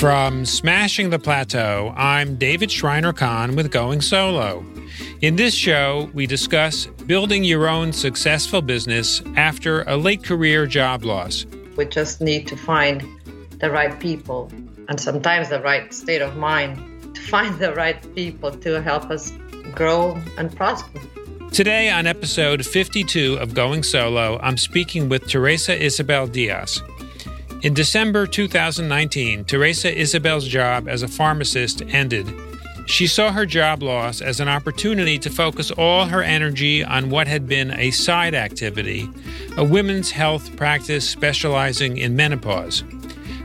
From Smashing the Plateau, I'm David Shriner-Cahn with Going Solo. In this show, we discuss building your own successful business after a late career job loss. We just need to find the right people and sometimes the right state of mind to find the right people to help us grow and prosper. Today, on episode 52 of Going Solo, I'm speaking with Teresa Isabel Diaz. In December 2019, Teresa Isabel's job as a pharmacist ended. She saw her job loss as an opportunity to focus all her energy on what had been a side activity, a women's health practice specializing in menopause.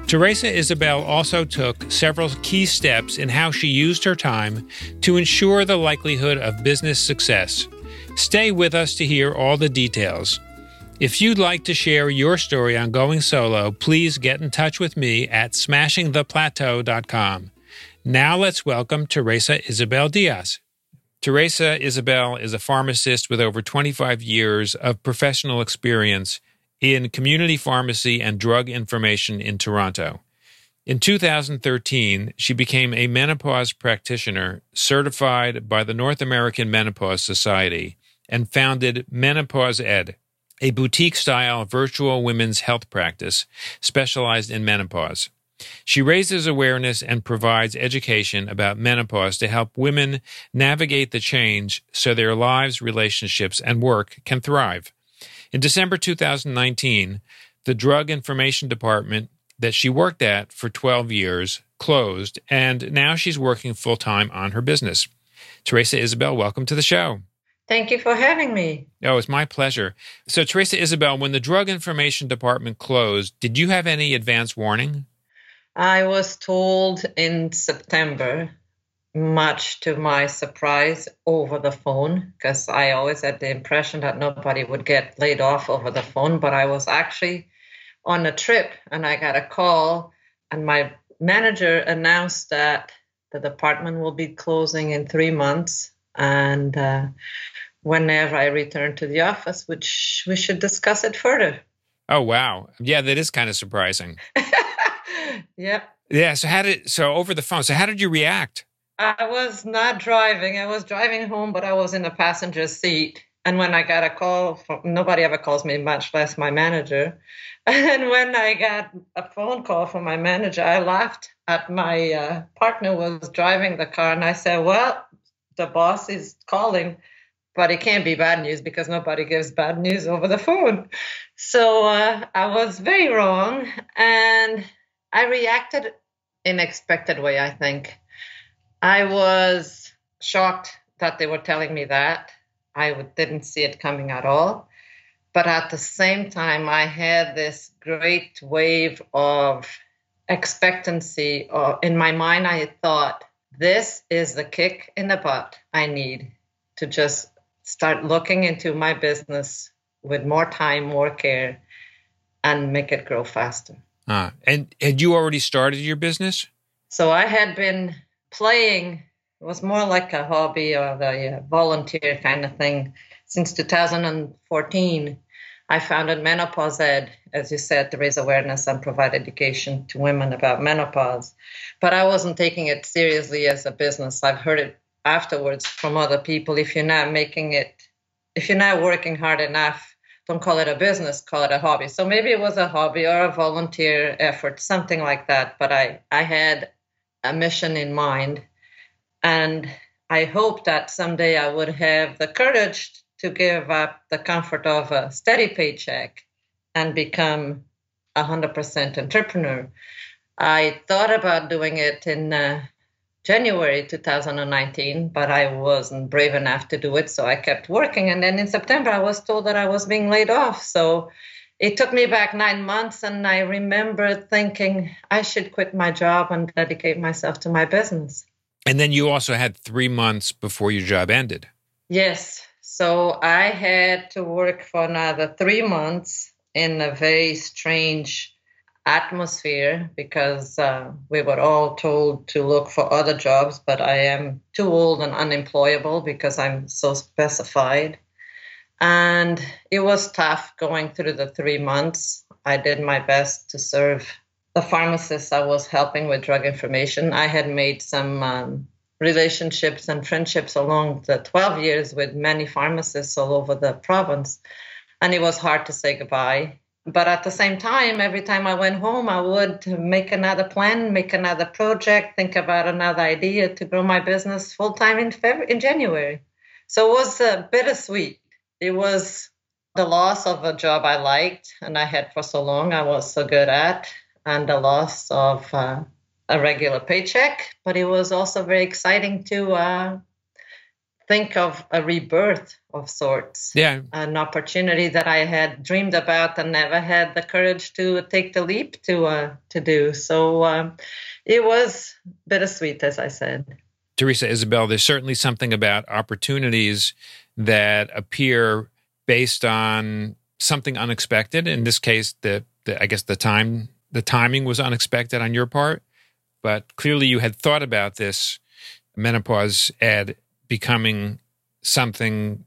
Teresa Isabel also took several key steps in how she used her time to ensure the likelihood of business success. Stay with us to hear all the details. If you'd like to share your story on going solo, please get in touch with me at smashingtheplateau.com. Now let's welcome Teresa Isabel Diaz. Teresa Isabel is a pharmacist with over 25 years of professional experience in community pharmacy and drug information in Toronto. In 2013, she became a menopause practitioner certified by the North American Menopause Society and founded Menopause Ed, a boutique style virtual women's health practice specialized in menopause. She raises awareness and provides education about menopause to help women navigate the change so their lives, relationships, and work can thrive. In December 2019, the Drug Information Department that she worked at for 12 years closed, and now she's working full time on her business. Teresa Isabel, welcome to the show. Thank you for having me. Oh, it's my pleasure. So, Teresa Isabel, when the Drug Information Department closed, did you have any advance warning? I was told in September, much to my surprise, over the phone, because I always had the impression that nobody would get laid off over the phone. But I was actually on a trip and I got a call, and my manager announced that the department will be closing in three months. And uh, whenever I return to the office, which we should discuss it further. Oh wow. Yeah, that is kind of surprising. yep. Yeah, so how did so over the phone. So how did you react? I was not driving. I was driving home, but I was in the passenger seat. And when I got a call from nobody ever calls me, much less my manager. And when I got a phone call from my manager, I laughed at my uh, partner was driving the car, and I said, "Well, the boss is calling." But it can't be bad news because nobody gives bad news over the phone. So uh, I was very wrong, and I reacted in expected way. I think I was shocked that they were telling me that. I didn't see it coming at all. But at the same time, I had this great wave of expectancy. Uh, in my mind, I thought, this is the kick in the butt I need to just start looking into my business with more time, more care, and make it grow faster. Ah, and had you already started your business? So I had been playing. It was more like a hobby or the volunteer kind of thing since 2014. I founded Menopause Ed, as you said, to raise awareness and provide education to women about menopause. But I wasn't taking it seriously as a business. I've heard it afterwards from other people if you're not making it if you're not working hard enough don't call it a business call it a hobby. So maybe it was a hobby or a volunteer effort something like that but i i had a mission in mind. And i hope that someday i would have the courage to give up the comfort of a steady paycheck and become a 100% entrepreneur. I thought about doing it in uh, January 2019, but I wasn't brave enough to do it, so I kept working. And then in September, I was told that I was being laid off. So it took me back nine months, and I remember thinking I should quit my job and dedicate myself to my business. And then you also had three months before your job ended. Yes. So I had to work for another three months in a very strange atmosphere because uh, we were all told to look for other jobs, but I am too old and unemployable because I'm so specified. And it was tough going through the three months. I did my best to serve the pharmacist I was helping with drug information. I had made some um, relationships and friendships along the 12 years with many pharmacists all over the province. And it was hard to say goodbye. But at the same time, every time I went home, I would make another plan, make another project, think about another idea to grow my business full time in February, in January. So it was uh, bittersweet. It was the loss of a job I liked and I had for so long, I was so good at, and the loss of uh, a regular paycheck. But it was also very exciting to uh, think of a rebirth of sorts. Yeah. An opportunity that I had dreamed about and never had the courage to take the leap to uh, to do. So um, it was bittersweet, as I said. Teresa Isabel, there's certainly something about opportunities that appear based on something unexpected. In this case, the, the I guess the time the timing was unexpected on your part, but clearly you had thought about this Menopause Ed becoming something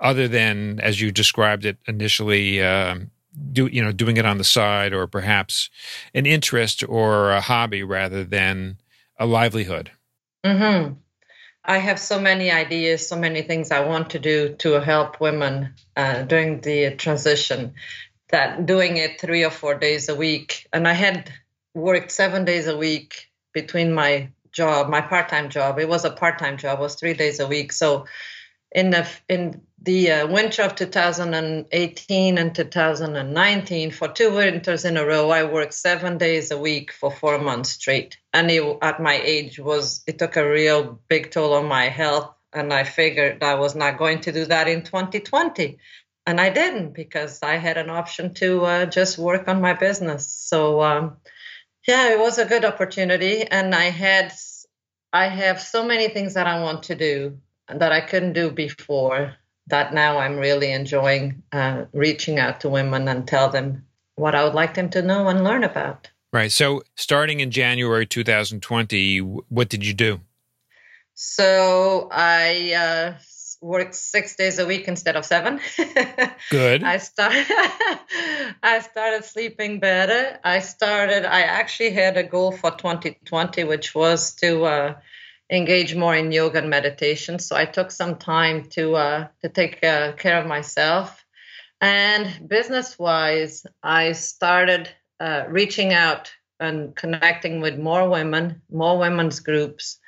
other than as you described it initially um, do you know doing it on the side or perhaps an interest or a hobby rather than a livelihood mm-hmm. i have so many ideas so many things i want to do to help women uh, during the transition that doing it three or four days a week and i had worked seven days a week between my job, my part-time job. It was a part-time job. It was three days a week. So in the in the uh, winter of 2018 and 2019, for two winters in a row, I worked seven days a week for four months straight. And it, at my age, was it took a real big toll on my health. And I figured I was not going to do that in 2020 and I didn't because I had an option to uh, just work on my business. So um, yeah, it was a good opportunity, and I had I have so many things that I want to do that I couldn't do before. That now I'm really enjoying uh, reaching out to women and tell them what I would like them to know and learn about. Right. So, starting in January 2020, what did you do? So, I uh, worked six days a week instead of seven. Good. I started. I started sleeping better. I started. I actually had a goal for 2020, which was to uh, engage more in yoga and meditation. So I took some time to uh, to take uh, care of myself. And business wise, I started uh, reaching out and connecting with more women, more women's groups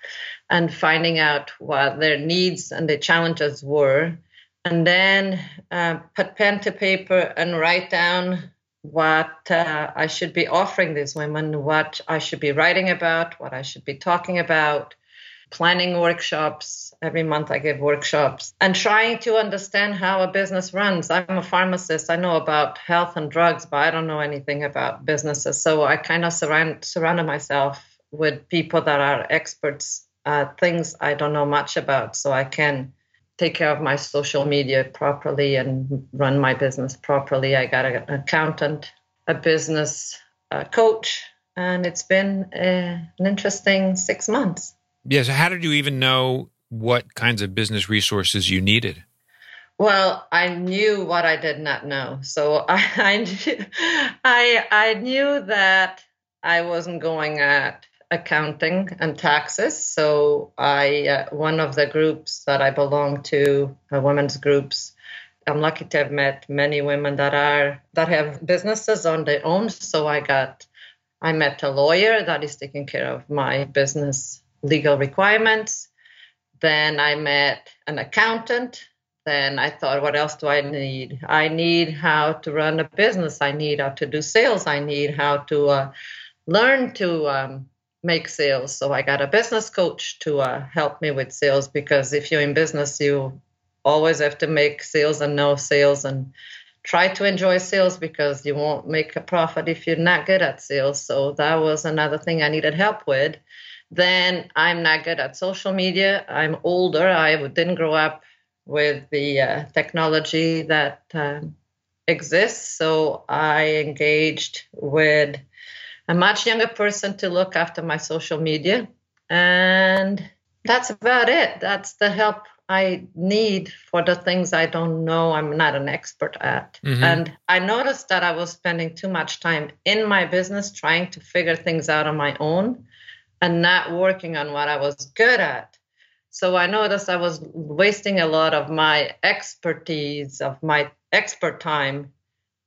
and finding out what their needs and their challenges were. And then uh, put pen to paper and write down what uh, I should be offering these women, what I should be writing about, what I should be talking about, planning workshops. Every month I give workshops and trying to understand how a business runs. I'm a pharmacist. I know about health and drugs, but I don't know anything about businesses. So I kind of surround, surrounded myself with people that are experts uh, things I don't know much about, so I can take care of my social media properly and run my business properly. I got an accountant, a business uh, coach, and it's been uh, an interesting six months. Yeah. So, how did you even know what kinds of business resources you needed? Well, I knew what I did not know. So I, I, I, I knew that I wasn't going at accounting and taxes. So I, uh, one of the groups that I belong to, uh, women's groups, I'm lucky to have met many women that are that have businesses on their own. So I got, I met a lawyer that is taking care of my business legal requirements. Then I met an accountant. Then I thought, what else do I need? I need how to run a business. I need how to do sales. I need how to uh, learn to um, make sales. So I got a business coach to uh, help me with sales because if you're in business, you always have to make sales and know sales and try to enjoy sales because you won't make a profit if you're not good at sales. So that was another thing I needed help with. Then I'm not good at social media. I'm older. I didn't grow up with the uh, technology that um, exists. So I engaged with a much younger person to look after my social media. And that's about it. That's the help I need for the things I don't know, I'm not an expert at. Mm-hmm. And I noticed that I was spending too much time in my business trying to figure things out on my own and not working on what I was good at. So I noticed I was wasting a lot of my expertise, of my expert time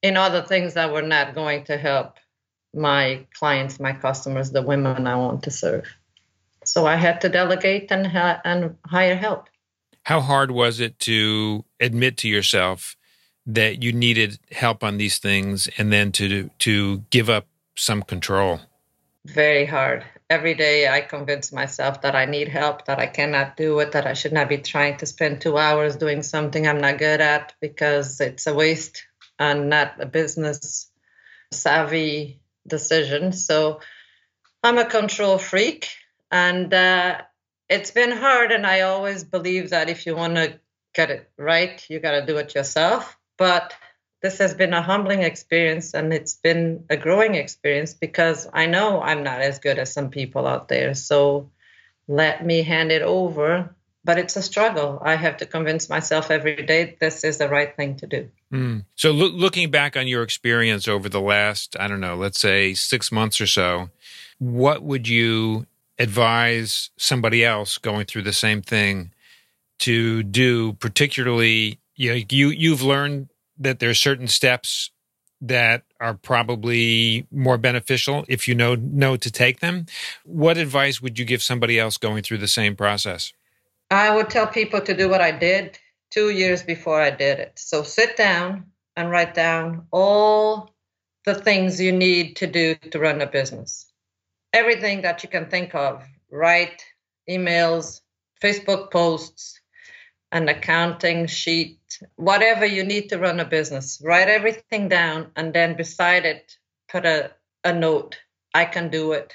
in other things that were not going to help my clients, my customers, the women I want to serve. So I had to delegate and, ha- and hire help. How hard was it to admit to yourself that you needed help on these things and then to to give up some control? Very hard. Every day I convince myself that I need help, that I cannot do it, that I should not be trying to spend 2 hours doing something I'm not good at because it's a waste and not a business savvy decision. So I'm a control freak and uh, it's been hard and i always believe that if you want to get it right you got to do it yourself. But this has been a humbling experience and it's been a growing experience because i know i'm not as good as some people out there. So let me hand it over. But it's a struggle. I have to convince myself every day this is the right thing to do mm. so lo- looking back on your experience over the last i don't know let's say six months or so what would you advise somebody else going through the same thing to do particularly you know, you you've learned that there are certain steps that are probably more beneficial if you know know to take them. What advice would you give somebody else going through the same process? I would tell people to do what i did 2 years before i did it so sit down and write down all the things you need to do to run a business everything that you can think of write emails, Facebook posts, an accounting sheet, whatever you need to run a business. Write everything down and then beside it, put a, a note I can do it.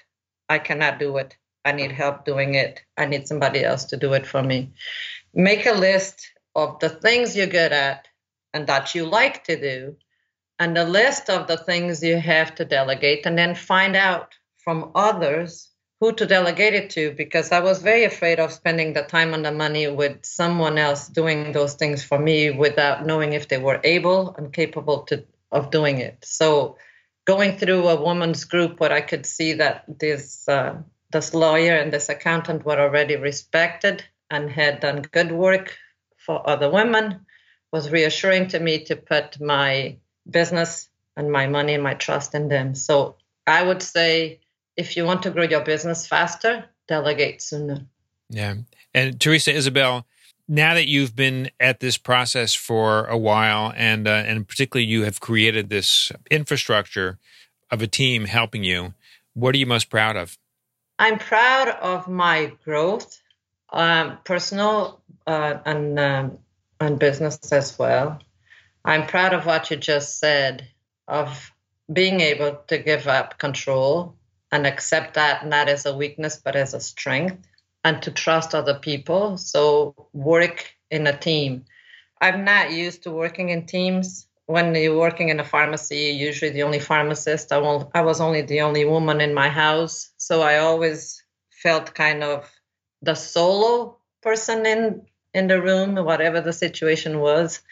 I cannot do it. I need help doing it. I need somebody else to do it for me. Make a list of the things you're good at and that you like to do, and a list of the things you have to delegate, and then find out from others who to delegate it to because I was very afraid of spending the time and the money with someone else doing those things for me without knowing if they were able and capable to of doing it. So going through a woman's group where I could see that this uh, this lawyer and this accountant were already respected and had done good work for other women was reassuring to me to put my business and my money and my trust in them. So I would say if you want to grow your business faster, delegate sooner. Yeah. And Teresa Isabel, now that you've been at this process for a while, and uh, and particularly you have created this infrastructure of a team helping you, what are you most proud of? I'm proud of my growth, um, personal uh, and um, and business as well. I'm proud of what you just said of being able to give up control and accept that not as a weakness but as a strength and to trust other people. So work in a team. I'm not used to working in teams. When you're working in a pharmacy usually the only pharmacist. I was only the only woman in my house. So i always felt kind of the solo person in in the room whatever the situation was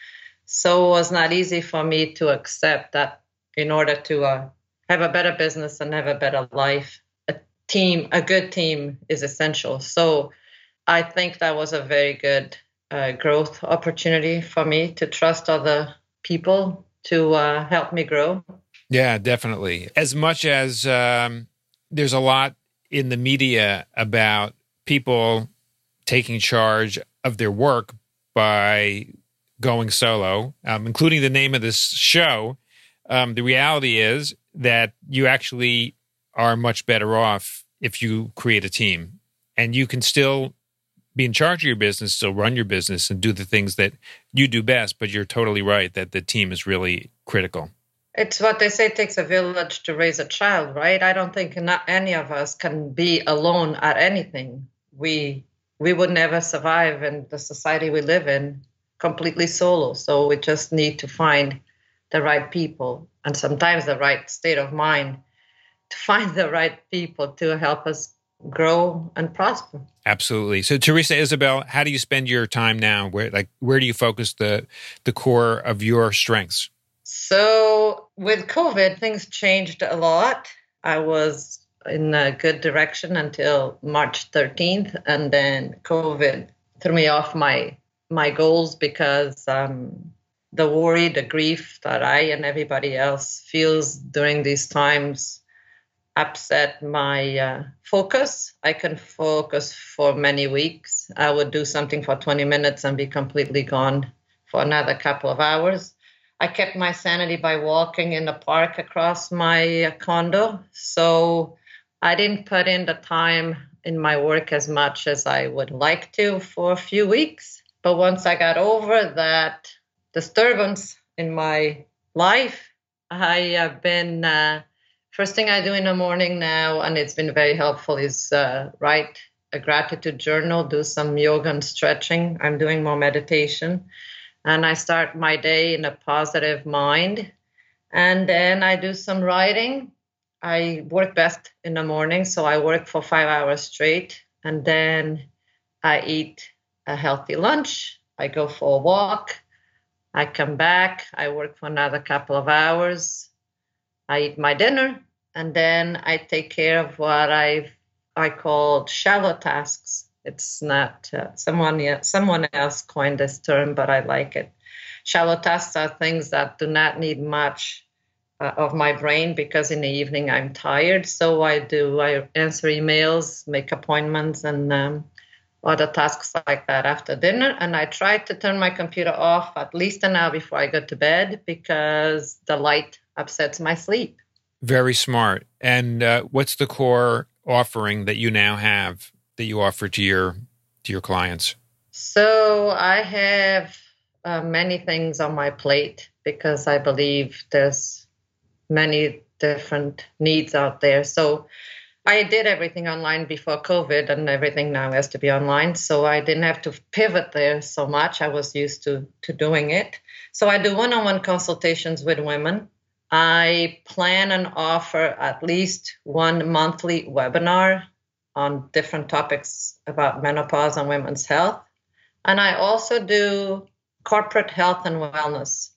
so it was not easy for me to accept that in order to uh, have a better business and have a better life. A team, a good team is essential. So I think that was a very good uh, growth opportunity for me to trust other people to uh, help me grow. Yeah, definitely. As much as um, there's a lot in the media about people taking charge of their work by going solo, um, including the name of this show. Um, the reality is that you actually are much better off if you create a team and you can still be in charge of your business, still run your business and do the things that you do best. But you're totally right that the team is really critical. It's what they say takes a village to raise a child, right? I don't think any of us can be alone at anything. We we would never survive in the society we live in completely solo. So we just need to find the right people and sometimes the right state of mind to find the right people to help us grow and prosper. Absolutely. So Teresa Isabel, how do you spend your time now? Where like where do you focus the the core of your strengths? So with COVID, things changed a lot. I was in a good direction until March 13th, and then COVID threw me off my my goals because um, the worry, the grief that I and everybody else feels during these times upset my uh, focus. I can focus for many weeks. I would do something for 20 minutes and be completely gone for another couple of hours. I kept my sanity by walking in the park across my condo. So I didn't put in the time in my work as much as I would like to for a few weeks. But once I got over that disturbance in my life, I have been. Uh, first thing I do in the morning now, and it's been very helpful, is uh, write a gratitude journal, do some yoga and stretching. I'm doing more meditation. And I start my day in a positive mind. And then I do some writing. I work best in the morning, so I work for five hours straight. And then I eat a healthy lunch. I go for a walk. I come back. I work for another couple of hours. I eat my dinner and then I take care of what I I call shallow tasks. It's not uh, someone someone else coined this term, but I like it. Shallow tasks are things that do not need much uh, of my brain because in the evening I'm tired. So I do I answer emails, make appointments, and um, other tasks like that after dinner. And I try to turn my computer off at least an hour before I go to bed because the light upsets my sleep. Very smart. And uh, what's the core offering that you now have that you offer to your to your clients? So I have uh, many things on my plate because I believe there's many different needs out there. So I did everything online before COVID, and everything now has to be online. So I didn't have to pivot there so much. I was used to to doing it. So I do one-on-one consultations with women I plan and offer at least one monthly webinar on different topics about menopause and women's health. And I also do corporate health and wellness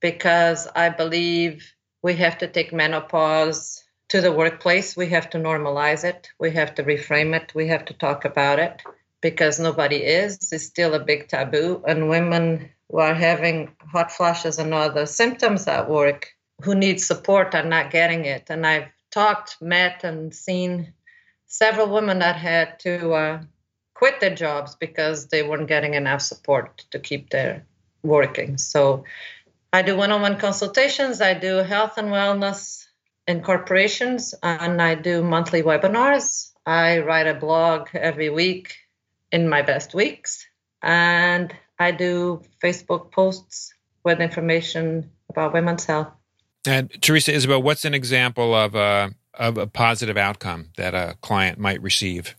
because I believe we have to take menopause to the workplace. We have to normalize it. We have to reframe it. We have to talk about it because nobody is. It's still a big taboo. And women who are having hot flashes and other symptoms at work who need support are not getting it. And I've talked, met, and seen several women that had to uh, quit their jobs because they weren't getting enough support to keep their working. So I do one on one consultations, I do health and wellness in corporations, and I do monthly webinars. I write a blog every week in my best weeks, and I do Facebook posts with information about women's health. And Teresa Isabel, what's an example of a of a positive outcome that a client might receive?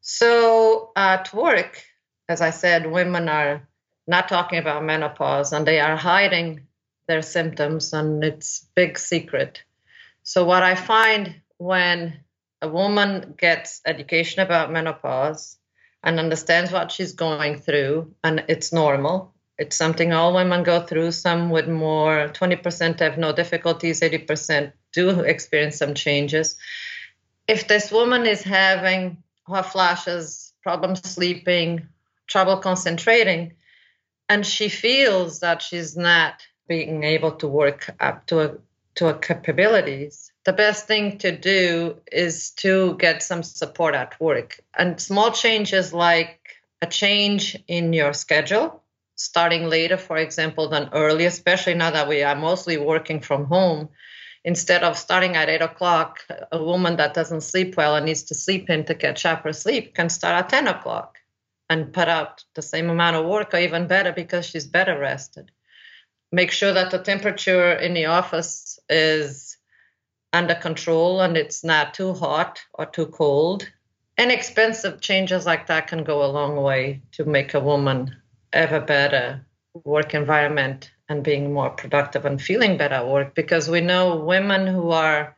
So at work, as I said, women are not talking about menopause and they are hiding their symptoms and it's big secret. So what I find when a woman gets education about menopause and understands what she's going through and it's normal it's something all women go through. Some with more, 20% have no difficulties, 80% do experience some changes. If this woman is having hot flashes, problems sleeping, trouble concentrating, and she feels that she's not being able to work up to a, to her capabilities, the best thing to do is to get some support at work. And small changes like a change in your schedule, starting later, for example, than early, especially now that we are mostly working from home. Instead of starting at eight o'clock, a woman that doesn't sleep well and needs to sleep in to catch up her sleep can start at 10 o'clock and put out the same amount of work or even better because she's better rested. Make sure that the temperature in the office is under control and it's not too hot or too cold. Inexpensive changes like that can go a long way to make a woman have a better work environment and being more productive and feeling better at work because we know women who are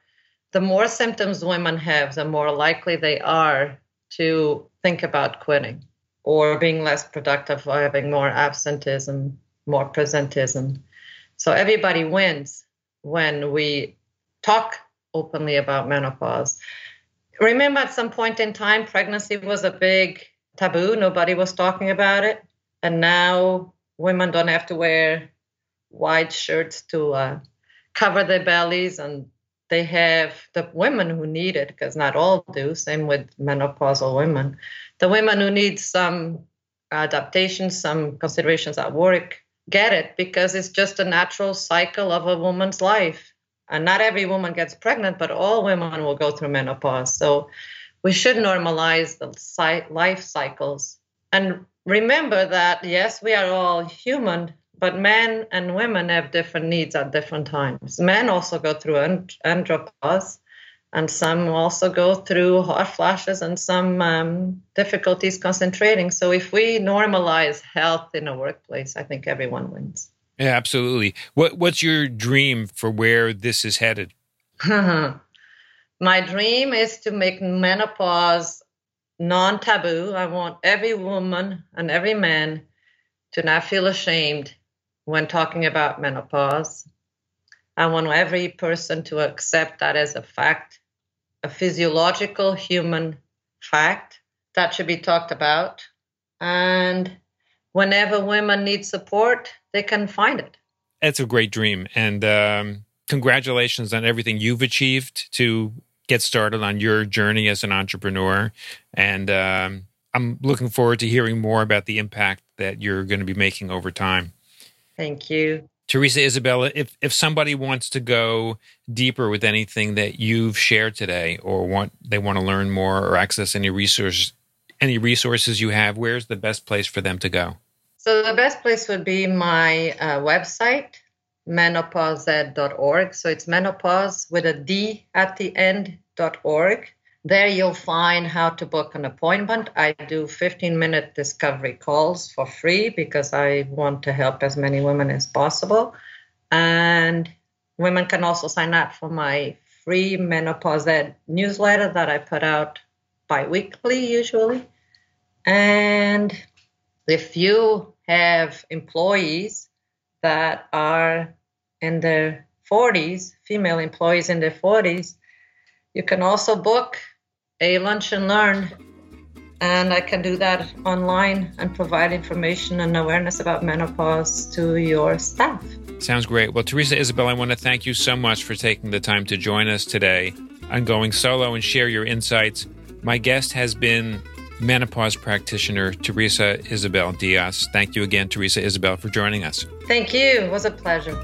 the more symptoms women have, the more likely they are to think about quitting or being less productive or having more absenteeism, more presentism. So everybody wins when we talk openly about menopause. Remember, at some point in time, pregnancy was a big taboo. Nobody was talking about it. And now women don't have to wear wide shirts to uh, cover their bellies, and they have the women who need it, because not all do, same with menopausal women. The women who need some adaptation, some considerations at work, get it because it's just a natural cycle of a woman's life. And not every woman gets pregnant, but all women will go through menopause. So we should normalize the life cycles. And remember that, yes, we are all human, but men and women have different needs at different times. Men also go through andropause, and some also go through hot flashes and some um, difficulties concentrating. So if we normalize health in a workplace, I think everyone wins. Yeah, absolutely. What What's your dream for where this is headed? My dream is to make menopause non taboo. I want every woman and every man to not feel ashamed when talking about menopause. I want every person to accept that as a fact a physiological human fact that should be talked about. And whenever women need support, they can find it. It's a great dream. And um, congratulations on everything you've achieved to get started on your journey as an entrepreneur. And um, I'm looking forward to hearing more about the impact that you're going to be making over time. Thank you. Teresa Isabella, if, if somebody wants to go deeper with anything that you've shared today or want they want to learn more or access any resource any resources you have, where's the best place for them to go? So the best place would be my uh, website, menopaused.org. So it's menopause with a D at the end dot org. There you'll find how to book an appointment. I do 15 minute discovery calls for free because I want to help as many women as possible. And women can also sign up for my free menopause ed newsletter that I put out bi weekly usually. And if you have employees that are in their 40s, female employees in their 40s, you can also book a lunch and learn. And I can do that online and provide information and awareness about menopause to your staff. Sounds great. Well, Teresa Isabel, I want to thank you so much for taking the time to join us today on Going Solo and share your insights. My guest has been menopause practitioner Teresa Isabel Diaz. Thank you again, Teresa Isabel, for joining us. Thank you. It was a pleasure.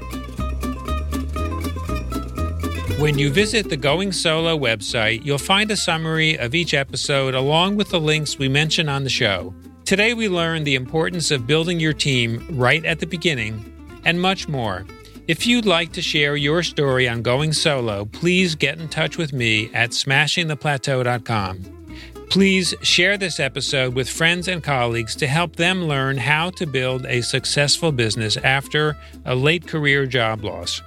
When you visit the Going Solo website, you'll find a summary of each episode along with the links we mention on the show. Today, we learned the importance of building your team right at the beginning and much more. If you'd like to share your story on going solo, please get in touch with me at smashingtheplateau.com. Please share this episode with friends and colleagues to help them learn how to build a successful business after a late career job loss.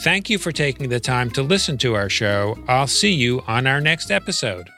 Thank you for taking the time to listen to our show. I'll see you on our next episode.